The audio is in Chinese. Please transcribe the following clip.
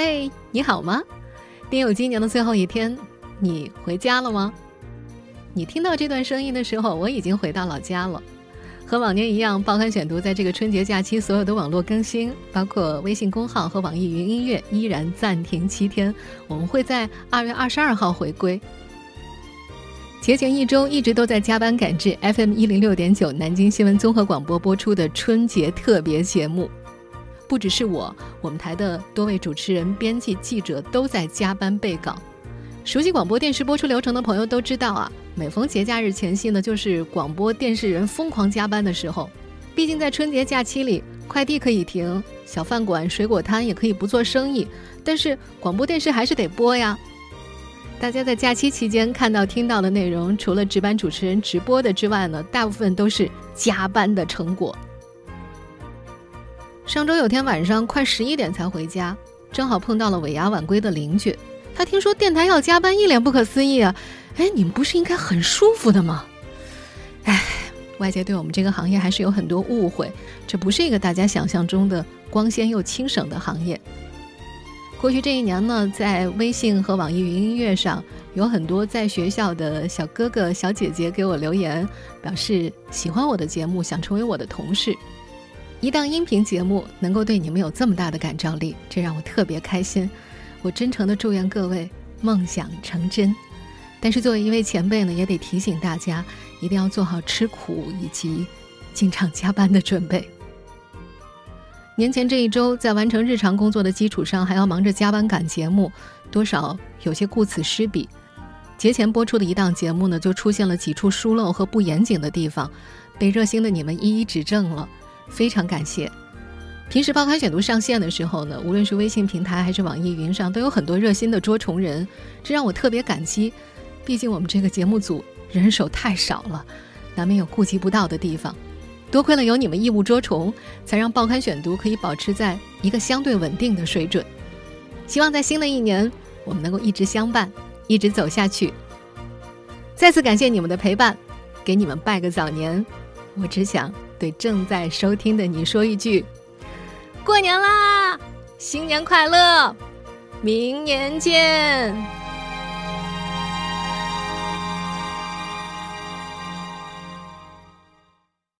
嘿，你好吗？丁酉今年的最后一天，你回家了吗？你听到这段声音的时候，我已经回到老家了。和往年一样，报刊选读在这个春节假期所有的网络更新，包括微信公号和网易云音乐，依然暂停七天。我们会在二月二十二号回归。节前一周一直都在加班赶制 FM 一零六点九南京新闻综合广播播出的春节特别节目。不只是我，我们台的多位主持人、编辑、记者都在加班备稿。熟悉广播电视播出流程的朋友都知道啊，每逢节假日前夕呢，就是广播电视人疯狂加班的时候。毕竟在春节假期里，快递可以停，小饭馆、水果摊也可以不做生意，但是广播电视还是得播呀。大家在假期期间看到、听到的内容，除了值班主持人直播的之外呢，大部分都是加班的成果。上周有天晚上快十一点才回家，正好碰到了尾牙晚归的邻居。他听说电台要加班，一脸不可思议啊！哎，你们不是应该很舒服的吗？哎，外界对我们这个行业还是有很多误会，这不是一个大家想象中的光鲜又轻省的行业。过去这一年呢，在微信和网易云音乐上，有很多在学校的小哥哥小姐姐给我留言，表示喜欢我的节目，想成为我的同事。一档音频节目能够对你们有这么大的感召力，这让我特别开心。我真诚的祝愿各位梦想成真。但是作为一位前辈呢，也得提醒大家，一定要做好吃苦以及经常加班的准备。年前这一周，在完成日常工作的基础上，还要忙着加班赶节目，多少有些顾此失彼。节前播出的一档节目呢，就出现了几处疏漏和不严谨的地方，被热心的你们一一指正了。非常感谢。平时报刊选读上线的时候呢，无论是微信平台还是网易云上，都有很多热心的捉虫人，这让我特别感激。毕竟我们这个节目组人手太少了，难免有顾及不到的地方。多亏了有你们义务捉虫，才让报刊选读可以保持在一个相对稳定的水准。希望在新的一年，我们能够一直相伴，一直走下去。再次感谢你们的陪伴，给你们拜个早年。我只想。对正在收听的你说一句：过年啦，新年快乐，明年见。